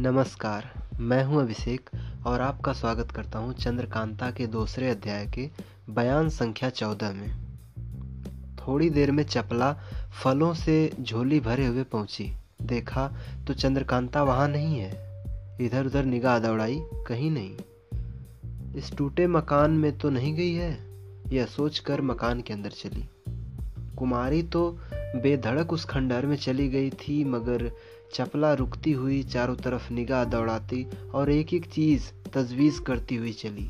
नमस्कार, मैं हूँ अभिषेक और आपका स्वागत करता हूँ चंद्रकांता के दूसरे अध्याय के बयान संख्या चौदह में। थोड़ी देर में चपला फलों से झोली भरे हुए पहुँची। देखा तो चंद्रकांता वहाँ नहीं है। इधर उधर निगाह दौड़ाई, कहीं नहीं। इस टूटे मकान में तो नहीं गई है? यह सोचकर मकान के अंदर चली। कुमारी तो बेधड़क उस खंडहर में चली गई थी, मगर चपला रुकती हुई चारों तरफ़ निगाह दौड़ाती और एक एक चीज़ तजवीज करती हुई चली।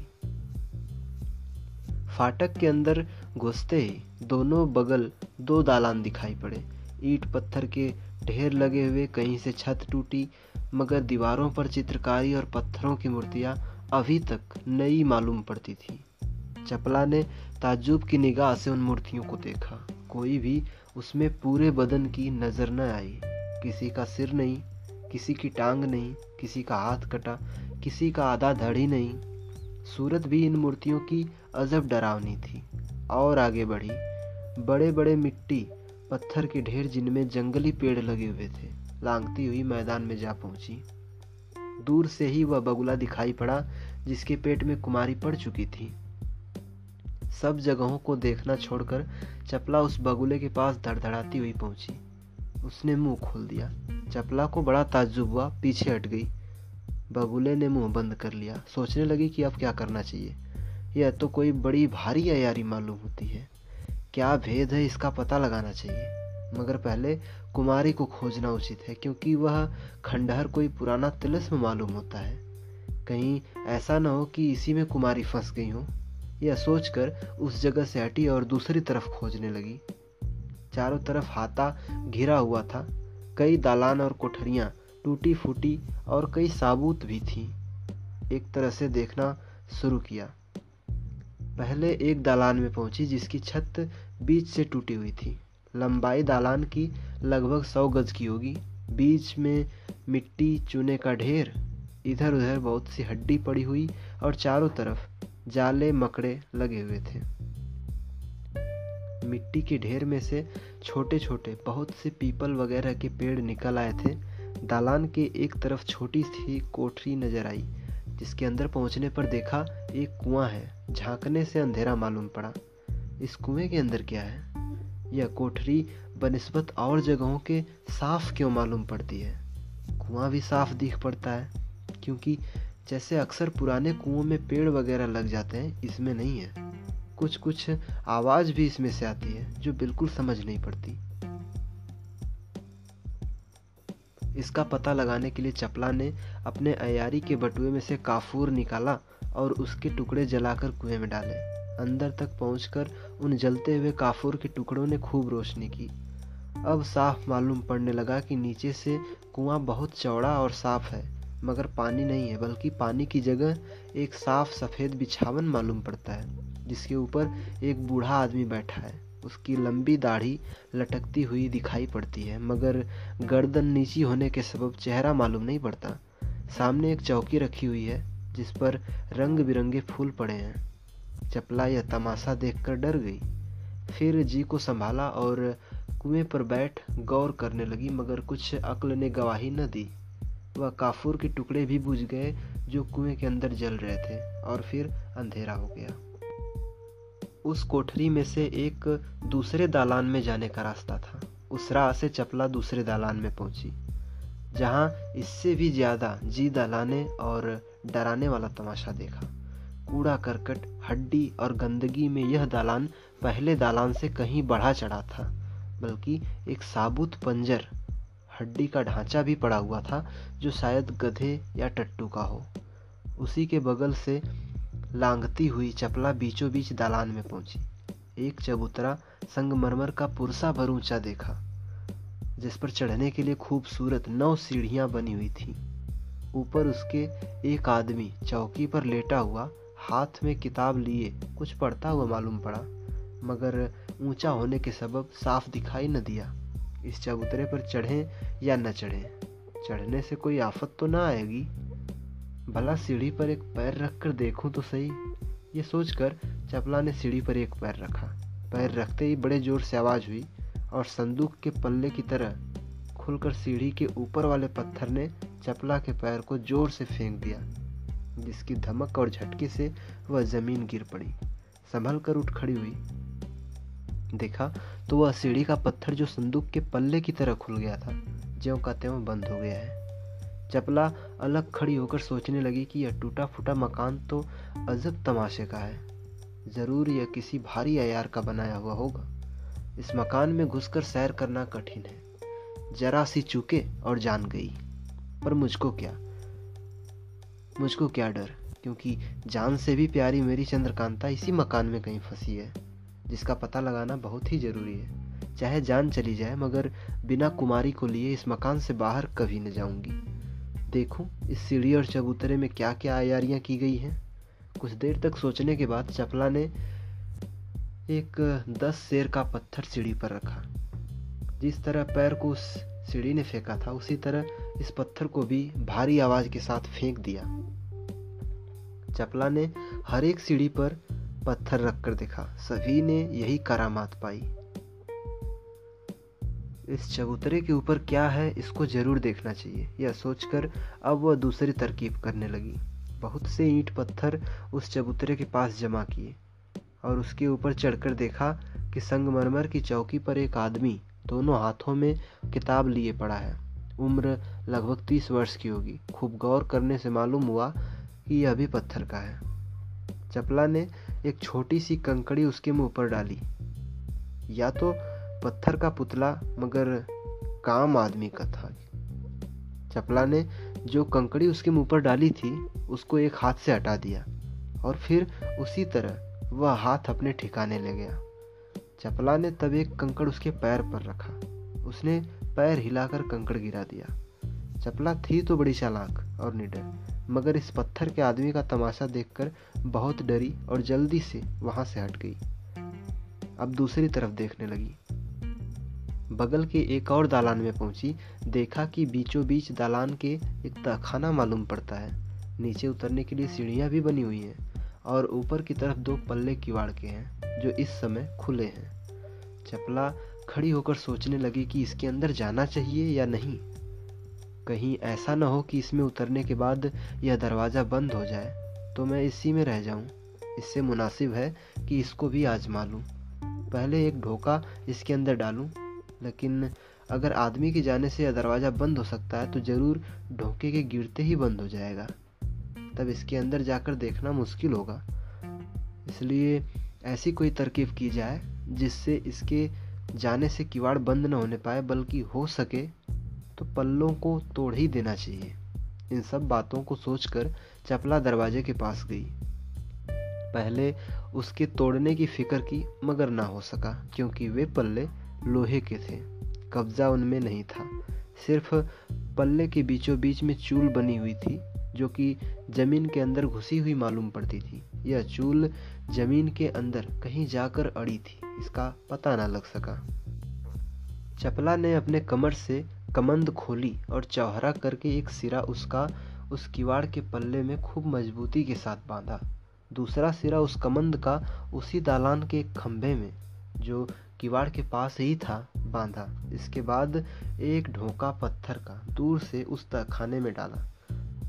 फाटक के अंदर घुसते ही दोनों बगल दो दालान दिखाई पड़े। ईट पत्थर के ढेर लगे हुए कहीं से छत टूटी, मगर दीवारों पर चित्रकारी और पत्थरों की मूर्तियाँ अभी तक नई मालूम पड़ती थी। चपला ने ताजुब की निगाह से उन मूर्तियों को देखा। कोई भी उसमें पूरे बदन की नज़र न आई। किसी का सिर नहीं, किसी की टांग नहीं, किसी का हाथ कटा, किसी का आधा धड़ ही नहीं। सूरत भी इन मूर्तियों की अजब डरावनी थी। और आगे बढ़ी बड़े बड़े मिट्टी, पत्थर के ढेर जिनमें जंगली पेड़ लगे हुए थे, लांगती हुई मैदान में जा पहुँची। दूर से ही वह बगुला दिखाई पड़ा, जिसके पेट में कुमारी पड़ चुकी थी। सब जगहों को देखना छोड़कर चपला उस बगुले के पास धड़धड़ाती हुई पहुँची। उसने मुँह खोल दिया। चपला को बड़ा ताज्जुब हुआ, पीछे हट गई। बगुले ने मुँह बंद कर लिया। सोचने लगी कि अब क्या करना चाहिए। यह तो कोई बड़ी भारी अयारी मालूम होती है। क्या भेद है इसका पता लगाना चाहिए। मगर पहले कुमारी को खोजना उचित है, क्योंकि वह खंडहर कोई पुराना तिलस्म मालूम होता है। कहीं ऐसा ना हो कि इसी में कुमारी फंस गई हो। यह सोचकर उस जगह से हटी और दूसरी तरफ़ खोजने लगी। चारों तरफ़ हाथा घिरा हुआ था। कई दालान और कोठरियाँ टूटी फूटी और कई साबूत भी थी। एक तरह से देखना शुरू किया। पहले एक दालान में पहुँची जिसकी छत बीच से टूटी हुई थी। लंबाई दालान की लगभग सौ गज की होगी। बीच में मिट्टी, चूने का ढेर इधर उधर बहुत सी हड्डी पड़ी हुई और चारों तरफ़ जाले मकड़े लगे हुए थे। मिट्टी के ढेर में से छोटे छोटे बहुत से पीपल वगैरह के पेड़ निकल आए थे। दालान के एक तरफ़ छोटी सी कोठरी नज़र आई, जिसके अंदर पहुँचने पर देखा एक कुआँ है, झांकने से अंधेरा मालूम पड़ा। इस कुएँ के अंदर क्या है? यह कोठरी बनस्बत और जगहों के साफ़ क्यों मालूम पड़ती है? कुआँ भी साफ़ दिख पड़ता है, क्योंकि जैसे अक्सर पुराने कुओं में पेड़ वगैरह लग जाते हैं, इसमें नहीं है। कुछ कुछ आवाज़ भी इसमें से आती है, जो बिल्कुल समझ नहीं पड़ती। इसका पता लगाने के लिए चपला ने अपने अयारी के बटुए में से काफूर निकाला और उसके टुकड़े जलाकर कुएँ में डाले। अंदर तक पहुंचकर उन जलते हुए काफूर के टुकड़ों ने खूब रोशनी की। अब साफ़ मालूम पड़ने लगा कि नीचे से कुआँ बहुत चौड़ा और साफ़ है, मगर पानी नहीं है, बल्कि पानी की जगह एक साफ़ सफ़ेद बिछावन मालूम पड़ता है। जिसके ऊपर एक बूढ़ा आदमी बैठा है। उसकी लंबी दाढ़ी लटकती हुई दिखाई पड़ती है, मगर गर्दन नीची होने के सबब चेहरा मालूम नहीं पड़ता। सामने एक चौकी रखी हुई है, जिस पर रंग बिरंगे फूल पड़े हैं। चपला यह तमाशा देखकर डर गई। फिर जी को संभाला और कुएँ पर बैठ गौर करने लगी, मगर कुछ अक्ल ने गवाही न दी। वह काफूर के टुकड़े भी बुझ गए जो कुएँ के अंदर जल रहे थे, और फिर अंधेरा हो गया। उस कोठरी में से एक दूसरे दालान में जाने का रास्ता था। उस राह से चपला दूसरे दालान में पहुँची, जहाँ इससे भी ज़्यादा जी दलाने और डराने वाला तमाशा देखा। कूड़ा करकट, हड्डी और गंदगी में यह दालान पहले दालान से कहीं बढ़ा चढ़ा था, बल्कि एक साबुत पंजर, हड्डी का ढांचा भी पड़ा हुआ था, जो शायद गधे या टट्टू का हो। उसी के बगल से लांघती हुई चपला बीचों बीच दालान में पहुँची। एक चबूतरा संगमरमर का पुरसा भर ऊँचा देखा, जिस पर चढ़ने के लिए खूबसूरत नौ सीढ़ियाँ बनी हुई थी। ऊपर उसके एक आदमी चौकी पर लेटा हुआ हाथ में किताब लिए कुछ पढ़ता हुआ मालूम पड़ा, मगर ऊँचा होने के सबब साफ़ दिखाई न दिया। इस चबूतरे पर चढ़ें या न चढ़ें, चढ़ने से कोई आफत तो ना आएगी? भला सीढ़ी पर एक पैर रखकर देखूँ तो सही। ये सोचकर चपला ने सीढ़ी पर एक पैर रखा। पैर रखते ही बड़े ज़ोर से आवाज़ हुई और संदूक के पल्ले की तरह खुलकर सीढ़ी के ऊपर वाले पत्थर ने चपला के पैर को ज़ोर से फेंक दिया, जिसकी धमक और झटके से वह ज़मीन गिर पड़ी। संभल कर उठ खड़ी हुई। देखा तो वह सीढ़ी का पत्थर जो संदूक के पल्ले की तरह खुल गया था, ज्यों का त्यों बंद हो गया है। चपला अलग खड़ी होकर सोचने लगी कि यह टूटा फूटा मकान तो अजब तमाशे का है। ज़रूर यह किसी भारी अयार का बनाया हुआ होगा। इस मकान में घुसकर सैर करना कठिन है। जरा सी चूके और जान गई। पर मुझको क्या? मुझको क्या डर? क्योंकि जान से भी प्यारी मेरी चंद्रकांता इसी मकान में कहीं फंसी है, जिसका पता लगाना बहुत ही ज़रूरी है। चाहे जान चली जाए, मगर बिना कुमारी को लिए इस मकान से बाहर कभी न जाऊँगी। देखूँ, इस सीढ़ी और चबूतरे में क्या क्या आयारियाँ की गई हैं। कुछ देर तक सोचने के बाद चपला ने एक दस शेर का पत्थर सीढ़ी पर रखा। जिस तरह पैर को उस सीढ़ी ने फेंका था, उसी तरह इस पत्थर को भी भारी आवाज़ के साथ फेंक दिया। चपला ने हर एक सीढ़ी पर पत्थर रखकर देखा। सभी ने यही करामात पाई। इस चबूतरे के ऊपर क्या है, इसको ज़रूर देखना चाहिए। यह सोचकर अब वह दूसरी तरकीब करने लगी। बहुत से ईंट पत्थर उस चबूतरे के पास जमा किए और उसके ऊपर चढ़कर देखा कि संगमरमर की चौकी पर एक आदमी दोनों हाथों में किताब लिए पड़ा है। उम्र लगभग तीस वर्ष की होगी। खूब गौर करने से मालूम हुआ कि यह भी पत्थर का है। चपला ने एक छोटी सी कंकड़ी उसके मुँह पर डाली। या तो पत्थर का पुतला, मगर काम आदमी का था। चपला ने जो कंकड़ी उसके मुँह पर डाली थी, उसको एक हाथ से हटा दिया और फिर उसी तरह वह हाथ अपने ठिकाने ले गया। चपला ने तब एक कंकड़ उसके पैर पर रखा। उसने पैर हिलाकर कंकड़ गिरा दिया। चपला थी तो बड़ी चालाक और निडर, मगर इस पत्थर के आदमी का तमाशा देखकर बहुत डरी और जल्दी से वहाँ से हट गई। अब दूसरी तरफ़ देखने लगी। बगल के एक और दालान में पहुँची। देखा कि बीचों बीच दालान के एक तहखाना मालूम पड़ता है। नीचे उतरने के लिए सीढ़ियाँ भी बनी हुई हैं और ऊपर की तरफ़ दो पल्ले किवाड़ के हैं, जो इस समय खुले हैं। चपला खड़ी होकर सोचने लगी कि इसके अंदर जाना चाहिए या नहीं। कहीं ऐसा न हो कि इसमें उतरने के बाद यह दरवाज़ा बंद हो जाए तो मैं इसी में रह जाऊँ। इससे मुनासिब है कि इसको भी आजमा लूँ। पहले एक ढोका इसके अंदर डालूं लेकिन अगर आदमी के जाने से यह दरवाज़ा बंद हो सकता है तो ज़रूर ढोके के गिरते ही बंद हो जाएगा। तब इसके अंदर जाकर देखना मुश्किल होगा। इसलिए ऐसी कोई तरकीब की जाए, जिससे इसके जाने से किवाड़ बंद न होने पाए, बल्कि हो सके तो पल्लों को तोड़ ही देना चाहिए। इन सब बातों को सोचकर चपला दरवाजे के पास गई। पहले उसके तोड़ने की फ़िक्र की, मगर ना हो सका, क्योंकि वे पल्ले लोहे के थे। कब्जा उनमें नहीं था। सिर्फ़ पल्ले के बीचों बीच में चूल बनी हुई थी, जो कि ज़मीन के अंदर घुसी हुई मालूम पड़ती थी। यह चूल ज़मीन के अंदर कहीं जाकर अड़ी थी, इसका पता ना लग सका। चपला ने अपने कमर से कमंद खोली और चौहरा करके एक सिरा उसका उस किवाड़ के पल्ले में खूब मजबूती के साथ बांधा। दूसरा सिरा उस कमंद का उसी दालान के खंभे में, जो किवाड़ के पास ही था बांधा। इसके बाद एक ढोका पत्थर का दूर से उस तहखाने में डाला।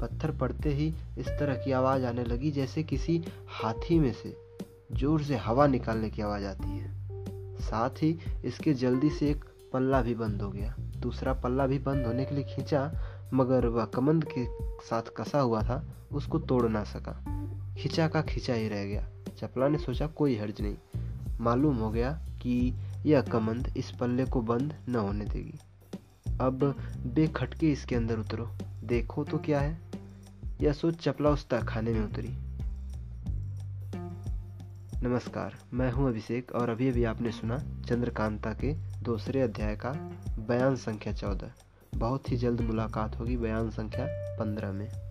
पत्थर पड़ते ही इस तरह की आवाज़ आने लगी जैसे किसी हाथी में से। ज़ोर से हवा निकालने की आवाज़ आती है। साथ ही इसके जल्दी से एक पल्ला भी बंद हो गया। दूसरा पल्ला भी बंद होने के लिए खींचा, मगर वह कमंद के साथ कसा हुआ था, उसको तोड़ ना सका। खिंचा का खिंचा ही रह गया। चपला ने सोचा कोई हर्ज नहीं। मालूम हो गया कि यह कमंद इस पल्ले को बंद न होने देगी। अब बेखटके इसके अंदर उतरो। देखो तो क्या है? यह सोच चपला उस तहखाने में उतरी। नमस्कार, मैं हूँ अभिषेक और अभी अभी आपने सुना चंद्रकांता के दूसरे अध्याय का बयान संख्या चौदह। बहुत ही जल्द मुलाकात होगी बयान संख्या पंद्रह में।